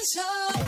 El show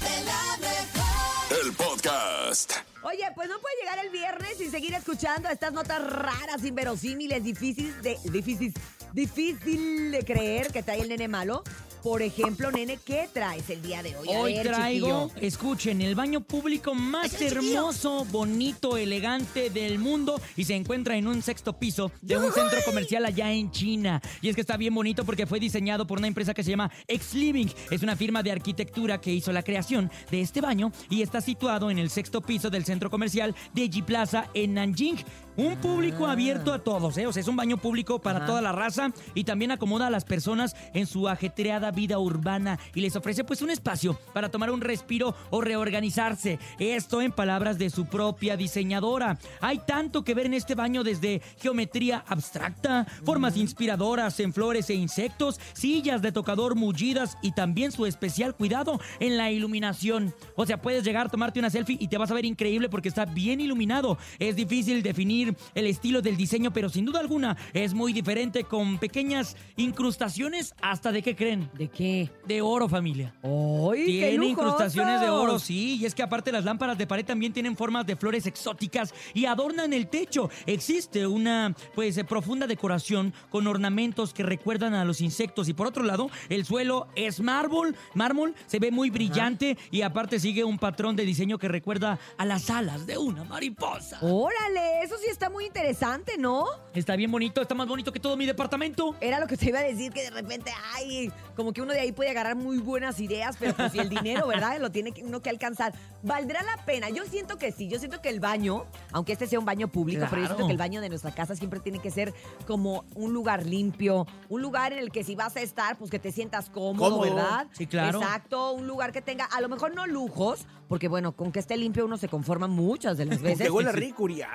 de la mejor. El podcast. Oye, pues no puede llegar el viernes y seguir escuchando estas notas raras, inverosímiles, difíciles de, difícil, difícil de creer que trae el nene malo. Por ejemplo, nene, ¿qué traes el día de hoy? A Hoy ver, traigo, chiquillo. escuchen, el baño público más Ay, chiquillo. hermoso, bonito, elegante del mundo y se encuentra en un sexto piso de un centro comercial allá en China. Y es que está bien bonito porque fue diseñado por una empresa que se llama X Living. Es una firma de arquitectura que hizo la creación de este baño y está situado en el sexto piso del centro comercial de G Plaza en Nanjing. Un público Ah. abierto a todos, ¿eh? O sea, es un baño público para Ajá. toda la raza y también acomoda a las personas en su ajetreada vida urbana y les ofrece pues un espacio para tomar un respiro o reorganizarse. Esto en palabras de su propia diseñadora. Hay tanto que ver en este baño desde geometría abstracta, formas inspiradoras en flores e insectos, sillas de tocador mullidas y también su especial cuidado en la iluminación. O sea, puedes llegar, tomarte una selfie y te vas a ver increíble porque está bien iluminado. Es difícil definir el estilo del diseño, pero sin duda alguna es muy diferente con pequeñas incrustaciones hasta de qué creen. ¿De qué? De oro, familia. ¡Ay, qué Tiene incrustaciones de oro, sí, y es que aparte las lámparas de pared también tienen formas de flores exóticas y adornan el techo. Existe una pues eh, profunda decoración con ornamentos que recuerdan a los insectos y por otro lado, el suelo es mármol, mármol, se ve muy brillante y aparte sigue un patrón de diseño que recuerda a las alas de una mariposa. Órale, eso sí está muy interesante, ¿no? Está bien bonito, está más bonito que todo mi departamento. Era lo que te iba a decir, que de repente, ay, como que uno de ahí puede agarrar muy buenas ideas, pero pues si el dinero, ¿verdad? Lo tiene que- uno que alcanzar. ¿Valdrá la pena? Yo siento que sí, yo siento que el baño, aunque este sea un baño público, pero yo siento Claro. que el baño de nuestra casa siempre tiene que ser como un lugar limpio, un lugar en el que si vas a estar, pues que te sientas cómodo. ¿verdad? Sí, claro. Exacto, un lugar que tenga, a lo mejor no lujos, porque bueno, con que esté limpio uno se conforma muchas de las veces. que huele rico, Urias.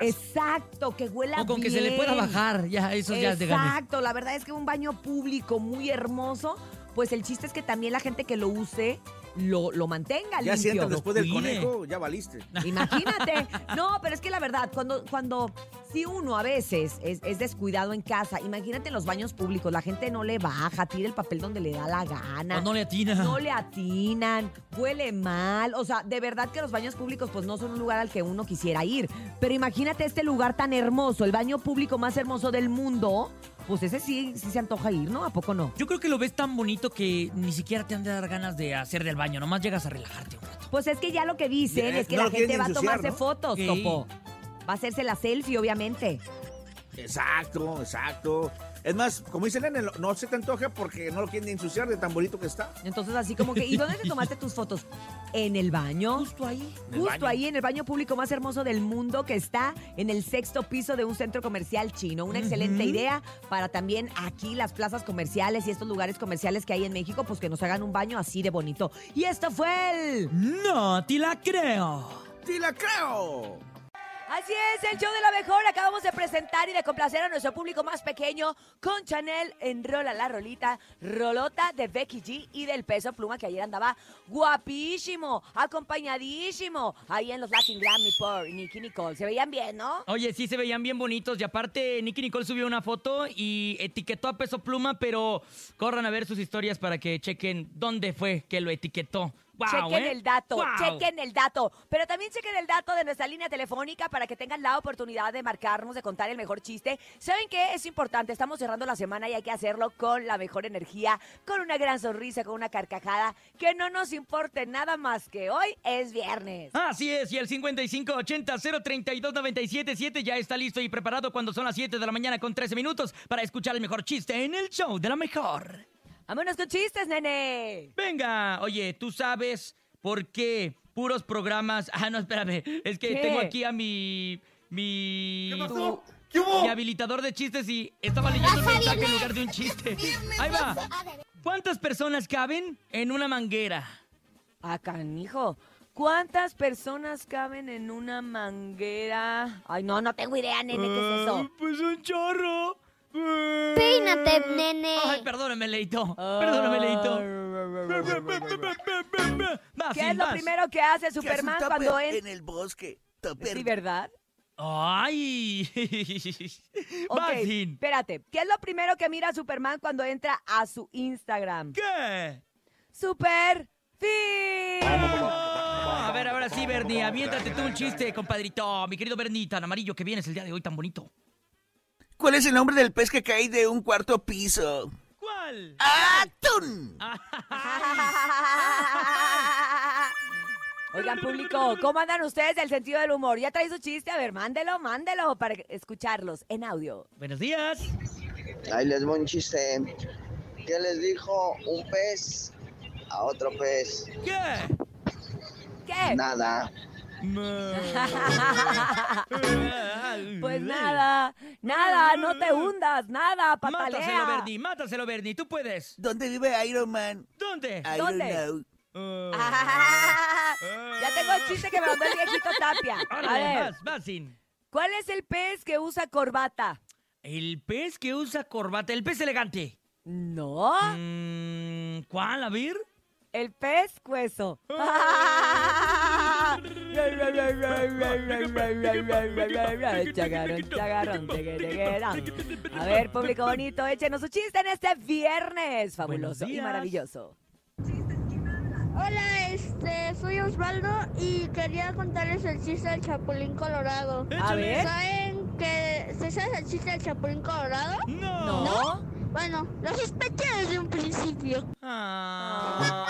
Exacto, que huela O con que se le pueda bajar, ya, eso ya es de ganas. Exacto, la verdad es que un baño público muy hermoso, pues el chiste es que también la gente que lo use lo, lo mantenga Ya si limpio. entras después del cuide. conejo, ya valiste. Imagínate. No, pero es que la verdad, cuando, cuando si uno a veces es, es descuidado en casa, imagínate en los baños públicos, la gente no le baja, tira el papel donde le da la gana. O no le atina. No le atinan, huele mal. O sea, de verdad que los baños públicos pues no son un lugar al que uno quisiera ir. Pero imagínate este lugar tan hermoso, el baño público más hermoso del mundo. Pues ese sí, sí se antoja ir, ¿no? ¿A poco no? Yo creo que lo ves tan bonito que ni siquiera te han de dar ganas de hacer del baño. Nomás llegas a relajarte un rato. Pues es que ya lo que dicen Ya, es que no la gente va a tomarse ¿no? fotos. Topo. Va a hacerse la selfie, obviamente. Exacto, exacto. Es más, como dice Nene, no se te antoja porque no lo quieren ensuciar de tan bonito que está. Entonces, así como que, ¿y dónde te tomaste tus fotos? En el baño. Justo ahí. Justo baño. ahí en el baño público más hermoso del mundo que está en el sexto piso de un centro comercial chino. Una excelente idea para también aquí las plazas comerciales y estos lugares comerciales que hay en México, pues que nos hagan un baño así de bonito. Y esto fue el... No, te la creo. ¡Sí la creo! Así es, el show de la mejor. Acabamos de presentar y de complacer a nuestro público más pequeño con Chanel en Rola la Rolita, Rolota de Becky G y del Peso Pluma que ayer andaba guapísimo, acompañadísimo, ahí en los Latin Grammy por Nicky Nicole. Se veían bien, ¿no? Oye, sí se veían bien bonitos y aparte Nicky Nicole subió una foto y etiquetó a Peso Pluma, pero corran a ver sus historias para que chequen dónde fue que lo etiquetó. Wow, chequen ¿eh? el dato, Wow. chequen el dato. Pero también chequen el dato de nuestra línea telefónica para que tengan la oportunidad de marcarnos, de contar el mejor chiste. ¿Saben qué? Es importante, estamos cerrando la semana y hay que hacerlo con la mejor energía, con una gran sonrisa, con una carcajada, que no nos importe nada más que hoy es viernes. Así es, y el 5580-032-977 ya está listo y preparado cuando son las 7 de la mañana con 13 minutos para escuchar el mejor chiste en el show de la mejor. Vámonos con chistes, nene. Venga, oye, ¿tú sabes por qué puros programas... Ah, no, espérame, es que ¿Qué? tengo aquí a mi... mi... ¿Qué pasó? ¿Qué hubo? Mi habilitador de chistes y estaba leyendo un mensaje en lugar de un chiste. Ahí va. ¿Cuántas personas caben en una manguera? Ah, canijo. ¿Cuántas personas caben en una manguera? Ay, no, no tengo idea, nene, ¿qué es eso? Ah, Pues un chorro. Peínate, nene. Ay, perdóname, Leito. Perdóname, Leito. ¿Qué es lo primero que hace Superman cuando entra? en el bosque. Sí, ¿verdad? Ay. Ok, Vas, Sin. espérate. ¿Qué es lo primero que mira Superman cuando entra a su Instagram? ¿Qué? super fin. A ver, ahora sí, Bernie, aviéntate tú un chiste, compadrito. Mi querido Bernie, tan amarillo que vienes el día de hoy, tan bonito. ¿Cuál es el nombre del pez que cae de un cuarto piso? ¿Cuál? ¡Atún! Oigan, público, ¿cómo andan ustedes del sentido del humor? ¿Ya trae su chiste? A ver, mándelo, mándelo para escucharlos en audio. Buenos días. Ahí les voy un chiste. ¿Qué les dijo un pez a otro pez? ¿Qué? ¿Qué? Nada. Pues nada, nada, no te hundas, nada, Mátaselo, patalea. Bernie, mátaselo, Bernie, tú puedes. ¿Dónde vive Iron Man? ¿Dónde? I ¿Dónde? don't know. Ah. ya tengo el chiste que me mandó el viejito Tapia. A ver, vas, vas, sin. ¿cuál es el pez que usa corbata? El pez que usa corbata, el pez elegante. No, Mm, ¿Cuál, a ver? el pez cueso. A ver, público bonito, échenos su chiste en este viernes fabuloso y maravilloso. Hola, este, soy Osvaldo y quería contarles el chiste del Chapulín Colorado. A ver. ¿Saben que se sabe el chiste del Chapulín Colorado? No. ¿No? Bueno, lo sospeché desde un principio. Ah.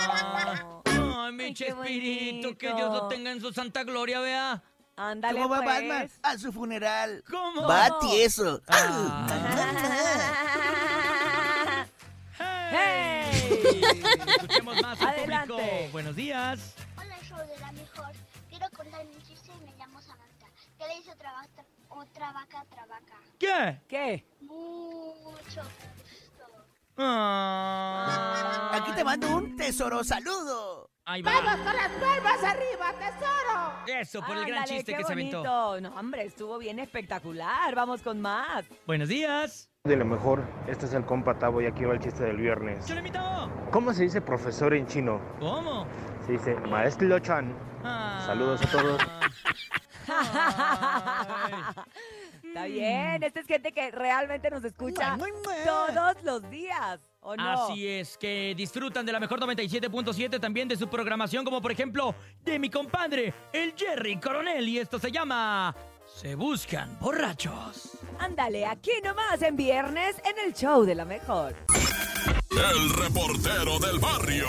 Ay, mi Ay, Chespirito, que. Dios lo tenga en su santa gloria, vea. Ándale, ¿Cómo va pues. Batman? A su funeral. ¿Cómo? Va tieso. Ah. ¡Hey! Escuchemos más al Adelante. público. Buenos días. Hola, show de la mejor. Quiero contar mi chiste y me llamo Samantha. ¿Qué le dice otra vaca, otra vaca a otra vaca? ¿Qué? ¿Qué? Mucho gusto. Ah. Aquí te mando un tesoro saludo. Ahí va. ¡Vamos con las palmas arriba, tesoro! Eso, por el gran Ándale, chiste qué que se aventó. bonito. No, hombre, estuvo bien espectacular. Vamos con más. Buenos días. De lo mejor, este es el compa Tavo y aquí va el chiste del viernes. ¡Cholemito! ¿Cómo se dice profesor en chino? ¿Cómo? Se dice maestro Chan. Ah. Saludos a todos. Está bien, esta es gente que realmente nos escucha todos los días, ¿o no? Así es, que disfrutan de la mejor 97.7 también de su programación, como por ejemplo de mi compadre, el Jerry Coronel, y esto se llama Se Buscan Borrachos. Ándale, aquí nomás en viernes en el show de la mejor. El reportero del barrio.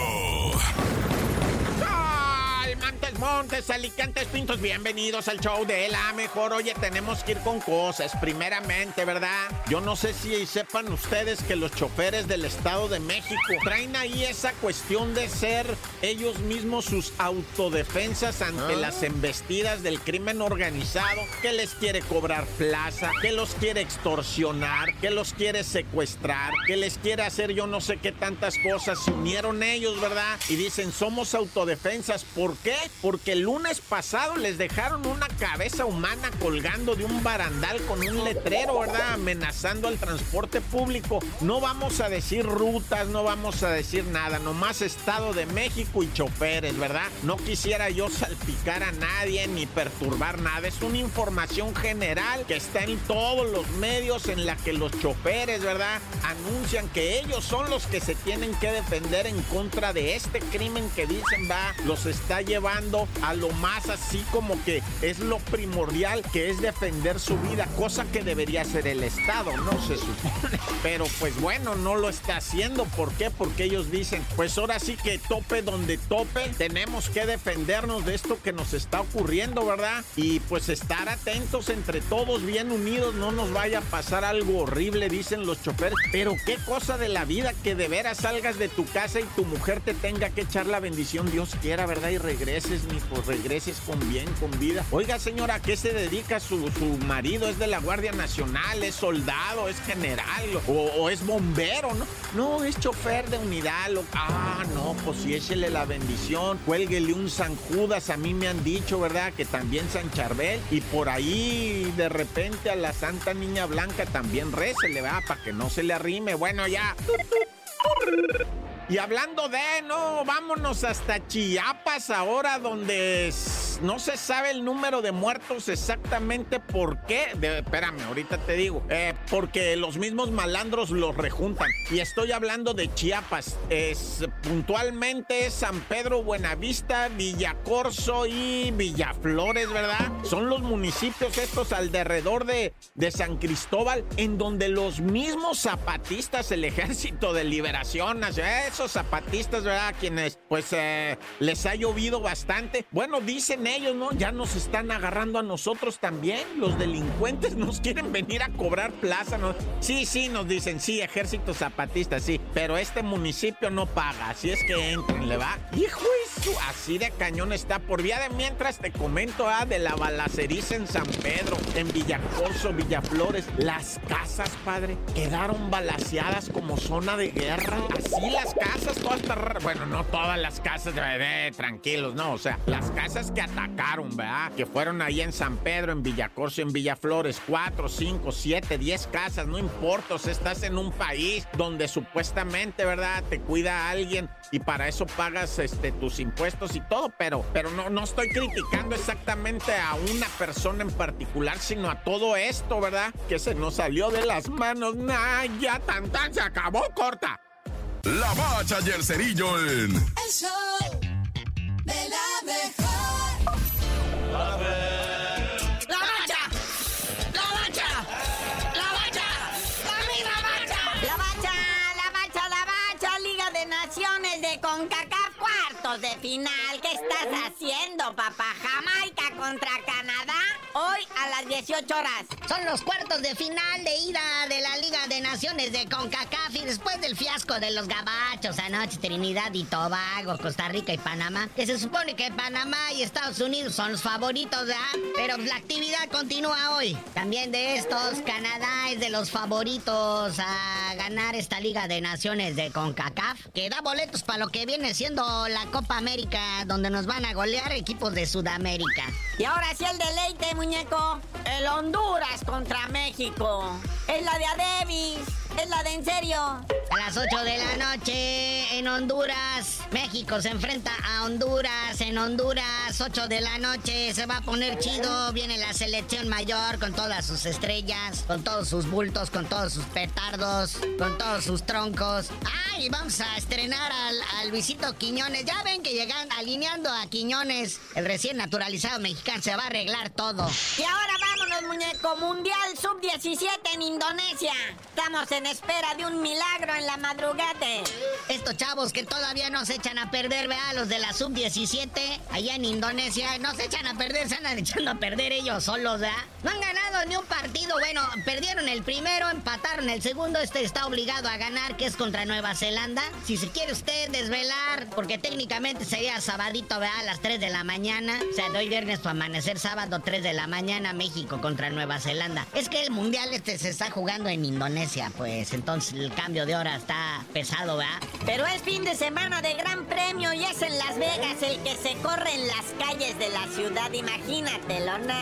¡Ay, Montes, Alicantes, Pintos! Bienvenidos al show de La Mejor. Oye, tenemos que ir con cosas. Primeramente, ¿verdad? Yo no sé si sepan ustedes que los choferes del Estado de México traen ahí esa cuestión de ser ellos mismos sus autodefensas ante las embestidas del crimen organizado, que les quiere cobrar plaza, que los quiere extorsionar, que los quiere secuestrar, que les quiere hacer yo no sé qué tantas cosas. Se unieron ellos, ¿verdad? Y dicen, somos autodefensas. ¿Por qué? Porque el lunes pasado les dejaron una cabeza humana colgando de un barandal con un letrero, ¿verdad? Amenazando al transporte público. No vamos a decir rutas, no vamos a decir nada, nomás Estado de México y choferes, ¿verdad? No quisiera yo salpicar a nadie ni perturbar nada. Es una información general que está en todos los medios en la que los choferes, ¿verdad? Anuncian que ellos son los que se tienen que defender en contra de este crimen que dicen va, los está llevando a lo más así como que es lo primordial que es defender su vida, cosa que debería hacer el Estado, no se supone. Pero pues bueno, no lo está haciendo. ¿Por qué? Porque ellos dicen, pues ahora sí que tope donde tope, tenemos que defendernos de esto que nos está ocurriendo, ¿verdad? Y pues estar atentos entre todos, bien unidos, no nos vaya a pasar algo horrible, dicen los choferes. Pero qué cosa de la vida que de veras salgas de tu casa y tu mujer te tenga que echar la bendición, Dios quiera, ¿verdad? Y regreses, mi pues regreses con bien, con vida. Oiga, señora, ¿a qué se dedica su, su marido? ¿Es de la Guardia Nacional? ¿Es soldado? ¿Es general? ¿O, es bombero? No, no, es chofer de unidad. ah, no, pues sí, échele la bendición. Cuélguele un San Judas. A mí me han dicho, ¿verdad? Que también San Charbel. Y por ahí, de repente, a la Santa Niña Blanca también récele, ¿verdad? Para que no se le arrime. Bueno, ya. Y hablando de, no, vámonos hasta Chiapas ahora, donde s- no se sabe el número de muertos exactamente por qué. Espérame, ahorita te digo. Eh, porque los mismos malandros los rejuntan. Y estoy hablando de Chiapas. Es, puntualmente San Pedro, Buenavista, Villacorso y Villaflores, ¿verdad? Son los municipios estos alrededor de, de San Cristóbal en donde los mismos zapatistas, el ejército de liberación, esos zapatistas, ¿verdad? Quienes pues eh, les ha llovido bastante. Bueno, dicen ellos, ¿no? Ya nos están agarrando a nosotros también. Los delincuentes nos quieren venir a cobrar plaza. ¿no? Sí, sí, nos dicen, sí, ejército zapatista, sí. Pero este municipio no paga. Así es que entren, ¿le va? Hijo Así de cañón está. Por vía de mientras te comento, ah, de la balaceriza en San Pedro, en Villacorso, Villaflores. Las casas, padre, quedaron balaseadas como zona de guerra. Así las casas, todas Bueno, no todas las casas, bebé, tranquilos, no. O sea, las casas que atacaron, ¿verdad? Que fueron ahí en San Pedro, en Villacorso, en Villaflores. Cuatro, cinco, siete, diez casas, no importa. O sea, estás en un país donde supuestamente, ¿verdad? Te cuida alguien y para eso pagas este, tus impuestos y todo, pero, pero no, no estoy criticando exactamente a una persona en particular, sino a todo esto, ¿verdad? Que se nos salió de las manos. Nah, ya tan tan se acabó, corta. La bacha y el cerillo en El show de la mejor. De final. ¿Qué estás haciendo, papá? Jamaica contra Canadá, a las 18 horas. Son los cuartos de final de ida de la Liga de Naciones de CONCACAF y después del fiasco de los gabachos anoche, Trinidad y Tobago, Costa Rica y Panamá, que se supone que Panamá y Estados Unidos son los favoritos, ¿verdad? Pero la actividad continúa hoy. También de estos, Canadá es de los favoritos a ganar esta Liga de Naciones de CONCACAF, que da boletos para lo que viene siendo la Copa América, donde nos van a golear equipos de Sudamérica. Y ahora sí el deleite, muñeco. El Honduras contra México. Es la de Adebis. Es la de en serio. A las 8 de la noche en Honduras, México se enfrenta a Honduras. En Honduras, 8 de la noche, se va a poner chido. Viene la selección mayor con todas sus estrellas, con todos sus bultos, con todos sus petardos, con todos sus troncos. ¡Ay! Vamos a estrenar al, al Luisito Quiñones. Ya ven que llegan alineando a Quiñones, el recién naturalizado mexicano. Se va a arreglar todo. Y ahora vámonos, muñeco. Mundial Sub-17 en Indonesia. Estamos en espera de un milagro en la madrugada. Estos chavos que todavía no se echan a perder, vea, los de la sub-17, allá en Indonesia, no se echan a perder, se andan echando a perder ellos solos, ¿verdad? No han ganado ni un partido, bueno, perdieron el primero, empataron el segundo, este está obligado a ganar, que es contra Nueva Zelanda. Si se quiere usted desvelar, porque técnicamente sería sabadito, vea, a las 3 de la mañana, o sea, de hoy viernes para amanecer sábado, 3 de la mañana, México contra Nueva Zelanda. Es que el mundial este se está jugando en Indonesia, pues entonces el cambio de hora está pesado, ¿verdad? Pero es fin de semana de Gran Premio y es en Las Vegas el que se corre en las calles de la ciudad. Imagínatelo, ¿no?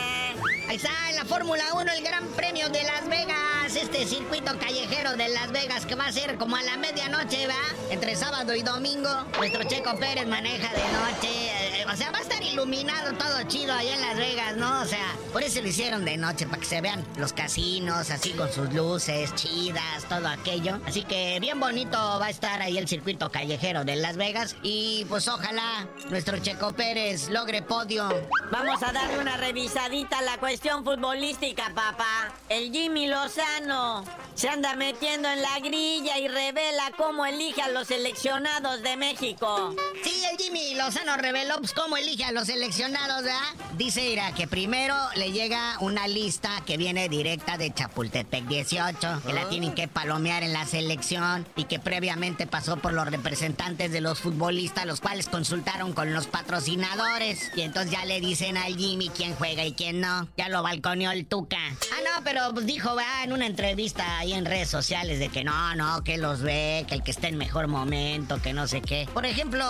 Ahí está en la Fórmula 1 el Gran Premio de Las Vegas, este circuito callejero de Las Vegas que va a ser como a la medianoche, ¿va? Entre sábado y domingo. Nuestro Checo Pérez maneja de noche, eh, o sea, va a estar iluminado todo chido allá en Las Vegas, ¿no? O sea, por eso lo hicieron de noche, para que se vean los casinos así con sus luces chidas, todo aquello. Así que bien bonito va a estar ahí el circuito callejero de Las Vegas y pues ojalá nuestro Checo Pérez logre podio. Vamos a darle una revisadita a la cuestión futbolística, papá. El Jimmy Lozano se anda metiendo en la grilla y revela cómo elige a los seleccionados de México. Sí, el Jimmy Lozano reveló pues, cómo elige a los seleccionados, ¿verdad? Dice Ira que primero le llega una lista que viene directa de Chapultepec 18, que la tienen que palomear en la selección y que previamente pasó por los representantes de los futbolistas, los cuales consultaron con los patrocinadores. Y entonces ya le dicen al Jimmy quién juega y quién no. Ya lo balconeó el Tuca. Ah, no, pero pues dijo. En una entrevista ahí en redes sociales de que no, no, que los ve, que el que esté en mejor momento, que no sé qué. Por ejemplo,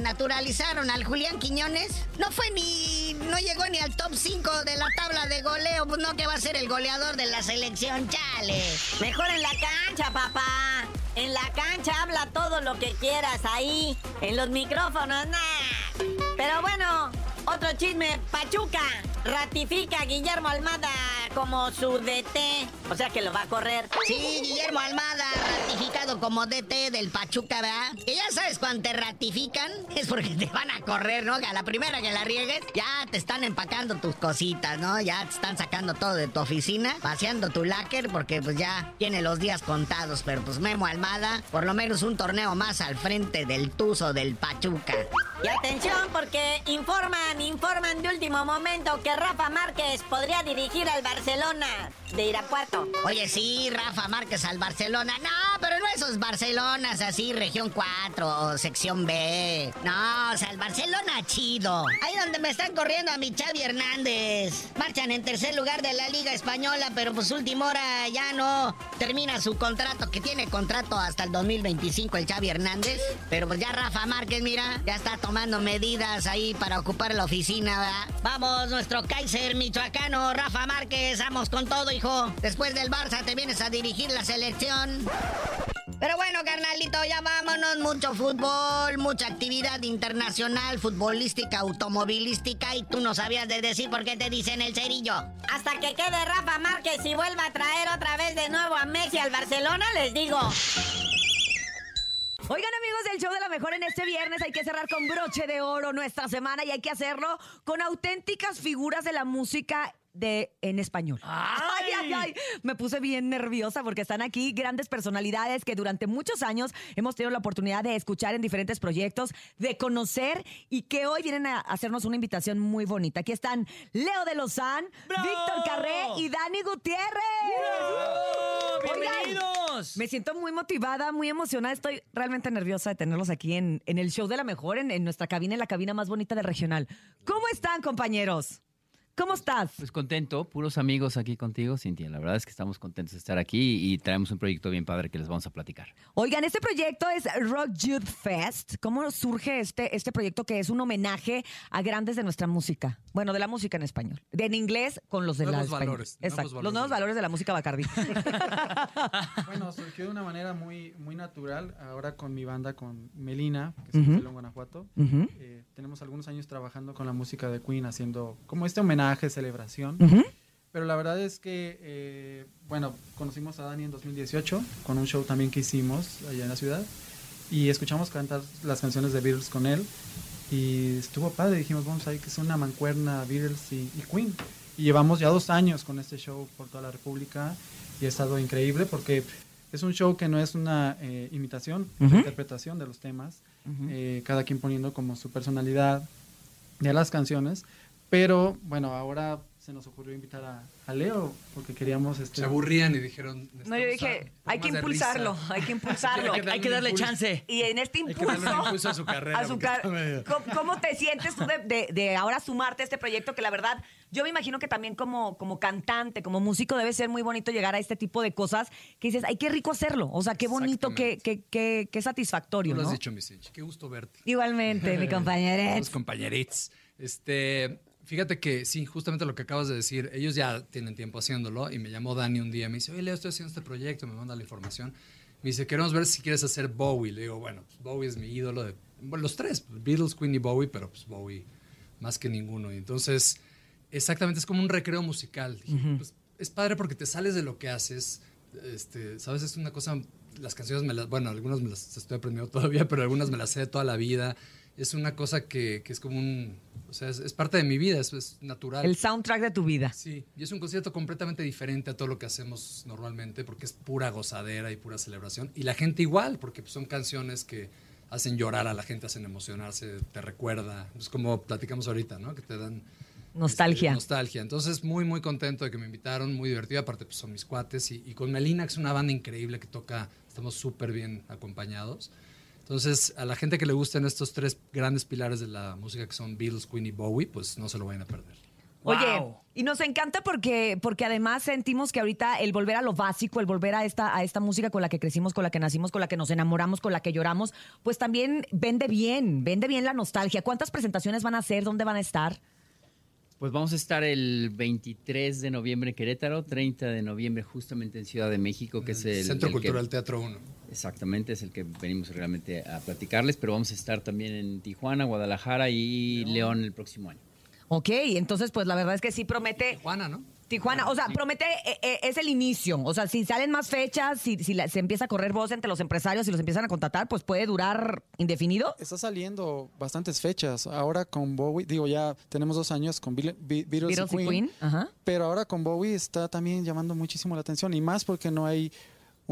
naturalizaron al Julián Quiñones. No fue ni. No llegó ni al top 5 de la tabla de goleo. Pues no, que va a ser el goleador de la selección, chale. Mejor en la cancha, papá. En la cancha habla todo lo que quieras ahí. En los micrófonos. Pero bueno, Otro chisme, Pachuca ratifica a Guillermo Almada como su DT. O sea que lo va a correr. Sí, Guillermo Almada, ratificado como DT del Pachuca, ¿verdad? Y ya sabes, cuando te ratifican, es porque te van a correr, ¿no? Que a la primera que la riegues, ya te están empacando tus cositas, ¿no? Ya te están sacando todo de tu oficina, paseando tu láquer, porque pues ya tiene los días contados. Pero pues Memo Almada, por lo menos un torneo más al frente del Tuzo del Pachuca. Y atención, porque informan, informan de último momento que Rafa Márquez podría dirigir al Barcelona de Irapuato. Oye, sí, Rafa Márquez al Barcelona. No, pero no esos Barcelonas así, región 4 o sección B. No, o sea, el Barcelona chido. Ahí donde me están corriendo a mi Xavi Hernández. Marchan en tercer lugar de la Liga Española, pero pues última hora ya no termina su contrato, que tiene contrato hasta el 2025 el Xavi Hernández. Pero pues ya Rafa Márquez, mira, ya está tomando medidas ahí para ocupar la oficina, ¿verdad? Vamos, nuestro Kaiser michoacano, Rafa Márquez, vamos con todo, hijo. Después del Barça te vienes a dirigir la selección. Pero bueno, carnalito, ya vámonos. Mucho fútbol, mucha actividad internacional, futbolística, automovilística. Y tú no sabías de decir por qué te dicen el cerillo. Hasta que quede Rafa Márquez y vuelva a traer otra vez de nuevo a Messi al Barcelona, les digo. Oigan amigos del show de la mejor en este viernes hay que cerrar con broche de oro nuestra semana y hay que hacerlo con auténticas figuras de la música de en español. Ay, ay, ay, me puse bien nerviosa porque están aquí grandes personalidades que durante muchos años hemos tenido la oportunidad de escuchar en diferentes proyectos, de conocer y que hoy vienen a hacernos una invitación muy bonita. Aquí están Leo de Lozán, Víctor Carré y Dani Gutiérrez. Oigan, ¡Bienvenidos! Me siento muy motivada, muy emocionada. Estoy realmente nerviosa de tenerlos aquí en, el show de la mejor, en, en nuestra cabina, en la cabina más bonita del regional. ¿Cómo están, compañeros? ¿Cómo estás? Pues contento, puros amigos aquí contigo, Cintia. La verdad es que estamos contentos de estar aquí y traemos un proyecto bien padre que les vamos a platicar. Oigan, este proyecto es Rock Youth Fest. ¿Cómo surge este, este proyecto que es un homenaje a grandes de nuestra música? Bueno, de la música en español. De en inglés con los de la Nuevos español. valores, nuevos Exacto. valores. Los nuevos valores de la música Bacardi. Bueno, surgió de una manera muy, muy natural. Ahora con mi banda, con Melina, que es de León, Guanajuato. Eh, tenemos algunos años trabajando con la música de Queen, haciendo como este homenaje, celebración. Ujú. Pero la verdad es que, eh, bueno, conocimos a Dani en 2018 con un show también que hicimos allá en la ciudad. Y escuchamos cantar las canciones de Beatles con él. Y estuvo padre. Dijimos, vamos a ir que es una mancuerna Beatles y, y Queen. Y llevamos ya dos años con este show por toda la República. Y ha estado increíble porque es un show que no es una eh, imitación, es Ujú. una interpretación de los temas. Ujú. eh, cada quien poniendo como su personalidad de las canciones. Pero bueno, ahora se nos ocurrió invitar a, a Leo porque queríamos... Este, Se aburrían y dijeron... No, yo dije, hay que impulsarlo, hay que impulsarlo. Hay que Hay que darle chance. Y en este Hay que impulso... darle un impulso a su carrera, a su car- ¿Cómo, cómo te sientes tú de, de- de ahora sumarte a este proyecto? Que la verdad, yo me imagino que también como, como cantante, como músico, debe ser muy bonito llegar a este tipo de cosas que dices, ay, qué rico hacerlo. O sea, qué bonito, qué, qué, qué, qué satisfactorio, Tú lo has ¿no? dicho, mi. Qué gusto verte. Igualmente, mi compañera. Los compañeritos. Este, fíjate que sí, justamente lo que acabas de decir, ellos ya tienen tiempo haciéndolo y me llamó Dani un día, me dice, oye, Leo, estoy haciendo este proyecto, me manda la información. Me dice, queremos ver si quieres hacer Bowie. Le digo, bueno, pues Bowie es mi ídolo de, bueno, los tres, pues, Beatles, Queen y Bowie, pero pues Bowie más que ninguno. Y entonces, exactamente, es como un recreo musical. Dije, Ujú. pues, es padre porque te sales de lo que haces. Este, ¿Sabes? Es una cosa, las canciones me las, bueno, algunas me las estoy aprendiendo todavía, pero algunas me las sé de toda la vida. Es una cosa que, que es como un, o sea, es, es parte de mi vida, es, es natural. El soundtrack de tu vida. Sí, y es un concierto completamente diferente a todo lo que hacemos normalmente, porque es pura gozadera y pura celebración. Y la gente igual, porque son canciones que hacen llorar a la gente, hacen emocionarse, te recuerda. Es como platicamos ahorita, ¿no? Que te dan Nostalgia. este, nostalgia. Entonces, muy, muy contento de que me invitaron, muy divertido. Aparte, pues son mis cuates. Y, y con Melina, que es una banda increíble que toca, estamos súper bien acompañados. Entonces, a la gente que le gusten estos tres grandes pilares de la música, que son Beatles, Queen y Bowie, pues no se lo vayan a perder. Oye, y nos encanta porque, porque además sentimos que ahorita el volver a lo básico, el volver a esta, a esta música con la que crecimos, con la que nacimos, con la que nos enamoramos, con la que lloramos, pues también vende bien, vende bien la nostalgia. ¿Cuántas presentaciones van a hacer? ¿Dónde van a estar? Pues vamos a estar el 23 de noviembre en Querétaro, 30 de noviembre justamente en Ciudad de México, que es el... Centro el que- Cultural Teatro 1. Exactamente, es el que venimos realmente a platicarles, pero vamos a estar también en Tijuana, Guadalajara y León el próximo año. Ok, entonces pues la verdad es que sí promete... Tijuana, ¿no? Tijuana, o sea, promete, eh, eh, es el inicio. O sea, si salen más fechas, si, si la- se empieza a correr voz entre los empresarios y los empiezan a contratar, pues puede durar indefinido. Está saliendo bastantes fechas. Ahora con Bowie, digo, ya tenemos dos años con Beatles, Beatles Beatles y Queen. Queen, ajá. Pero ahora con Bowie está también llamando muchísimo la atención. Y más porque no hay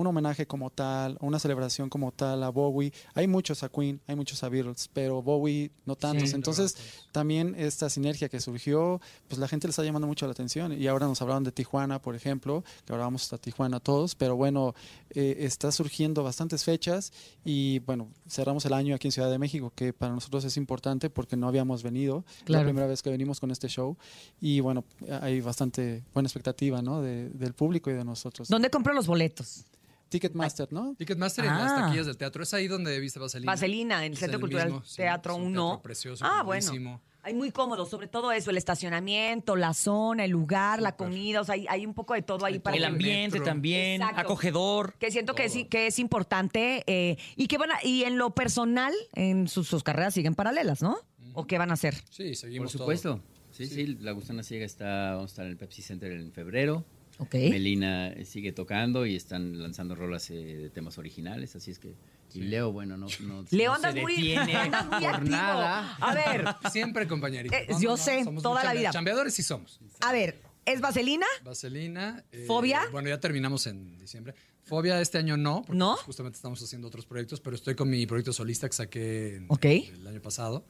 un homenaje como tal, una celebración como tal a Bowie. Hay muchos a Queen, hay muchos a Beatles, pero Bowie no tantos. Sí, Entonces, también esta sinergia que surgió, pues la gente le está llamando mucho la atención. Y ahora nos hablaron de Tijuana, por ejemplo, que ahora vamos a Tijuana todos, pero bueno, eh, está surgiendo bastantes fechas y bueno, cerramos el año aquí en Ciudad de México, que para nosotros es importante porque no habíamos venido. Claro. La primera vez que venimos con este show y bueno, hay bastante buena expectativa, ¿no? De- del público y de nosotros. ¿Dónde compro los boletos? Ticketmaster, ¿no? Ticketmaster y Ah. las taquillas del teatro. Es ahí donde viste Vaselina. Vaselina, en el Es Centro el Cultural mismo, sí, Teatro es un 1. teatro precioso, ah, bueno. Hay muy cómodo, sobre todo eso, el estacionamiento, la zona, el lugar, la comida, o sea, hay, hay un poco de todo ahí para El ambiente también, Exacto. acogedor. Que siento que sí, que es importante eh, y que van a- y en lo personal, en sus, sus carreras siguen paralelas, ¿no? ¿O qué van a hacer? Sí, Por seguimos supuesto. Sí, sí, La Gusana Ciega está, vamos a estar en el Pepsi Center en febrero. Melina eh, sigue tocando y están lanzando rolas eh, de temas originales, así es que... Y Leo, bueno, no, no, Leo no andas se muy, detiene andas muy por activo. nada. A ver, Siempre compañerito. Eh, yo sé, somos toda la vida. Chambeadores sí somos. a ver, ¿es Vaselina? Vaselina. eh, ¿Fobia? Bueno, ya terminamos en diciembre. Fobia este año no, porque ¿No? pues, justamente estamos haciendo otros proyectos, pero estoy con mi proyecto solista que saqué el año pasado.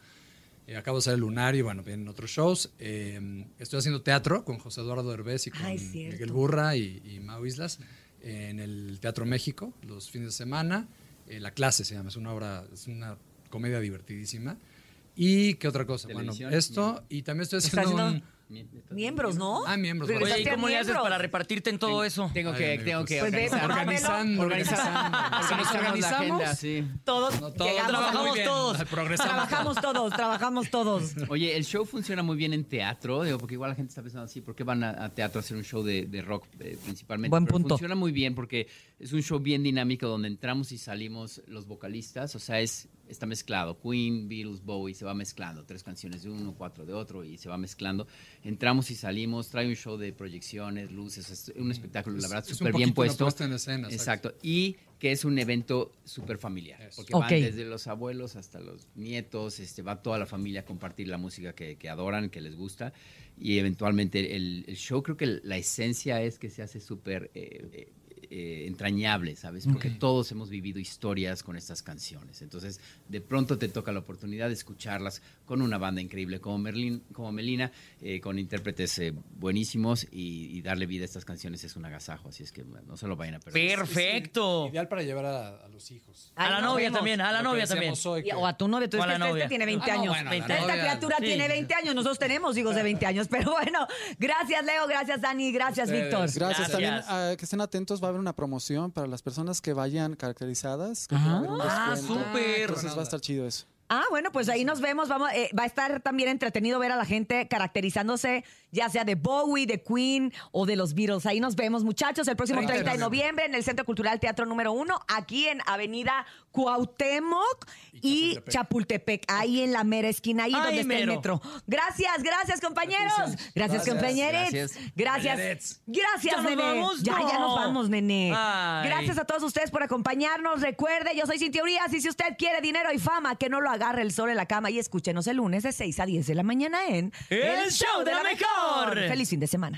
Eh, acabo de hacer el Lunar y bueno, vienen otros shows. Eh, estoy haciendo teatro con José Eduardo Derbez y con Ay. Miguel Burra y, y Mau Islas en el Teatro México los fines de semana. Eh, la clase se llama, es una obra, es una comedia divertidísima. ¿Y qué otra cosa? Bueno, esto y también estoy haciendo haciendo un... Miembros, ¿no? Ah, miembros. Oye, ¿y cómo le haces para repartirte en todo eso? Tengo que, tengo que Pues organizar, Organizando, organizando, organizamos la ¿Organizamos? agenda, sí. Todos, No, todos llegamos trabajamos todos. Progresamos. Trabajamos todos, trabajamos todos. Oye, el show funciona muy bien en teatro, digo, porque igual la gente está pensando así, ¿por qué van a, a teatro a hacer un show de, de rock eh, principalmente? Buen Pero punto. Funciona muy bien porque es un show bien dinámico donde entramos y salimos los vocalistas, o sea, es está mezclado, Queen, Beatles, Bowie, se va mezclando, tres canciones de uno, cuatro de otro y se va mezclando. Entramos y salimos, trae un show de proyecciones, luces, es un espectáculo, la verdad, súper bien una puesto. puesta en escena, exacto. Y que es un evento súper familiar, Eso. porque van desde los abuelos hasta los nietos, este, va toda la familia a compartir la música que, que adoran, que les gusta, y eventualmente el, el show creo que la esencia es que se hace súper eh, eh, entrañable, ¿sabes? Porque todos hemos vivido historias con estas canciones, entonces de pronto te toca la oportunidad de escucharlas con una banda increíble como, Merlin, como Melina, eh, con intérpretes eh, buenísimos, y, y darle vida a estas canciones es un agasajo, así es que bueno, no se lo vayan a perder. Perfecto. Ideal para llevar a, a los hijos. A la Ahí nos novia vemos. también, a la Lo novia también. que- O a tu novio, tú O es a que la este, novia. este tiene 20 Ah, no, años. bueno, la Esta novia- criatura Sí. tiene 20 años, nosotros tenemos hijos de 20 años. Pero bueno, gracias Leo, gracias Dani, gracias. Víctor. Gracias. Gracias. También ah, que estén atentos, va a haber una promoción para las personas que vayan caracterizadas. Que Ah, súper. Entonces va a estar chido eso. Ah, bueno, pues ahí nos vemos. Vamos, eh, va a estar también entretenido ver a la gente caracterizándose, ya sea de Bowie, de Queen o de los Beatles. Ahí nos vemos, muchachos, el próximo 30 de 30 de noviembre en el Centro Cultural Teatro número 1, aquí en Avenida Cuauhtémoc y Chapultepec, ahí en la mera esquina, ahí Ay, donde está el mero. metro. Gracias, gracias, compañeros. Gracias, Gracias. compañeros. Gracias. Gracias. ¿Ya nos nene. vamos? Ya, ya No. nos vamos, nene. Ay. Gracias a todos ustedes por acompañarnos. Recuerde, yo soy Cintia Urias y si usted quiere dinero y fama, que no lo agarre el sol en la cama y escúchenos el lunes de 6 a 10 de la mañana en El Show de la Mejor. Feliz fin de semana.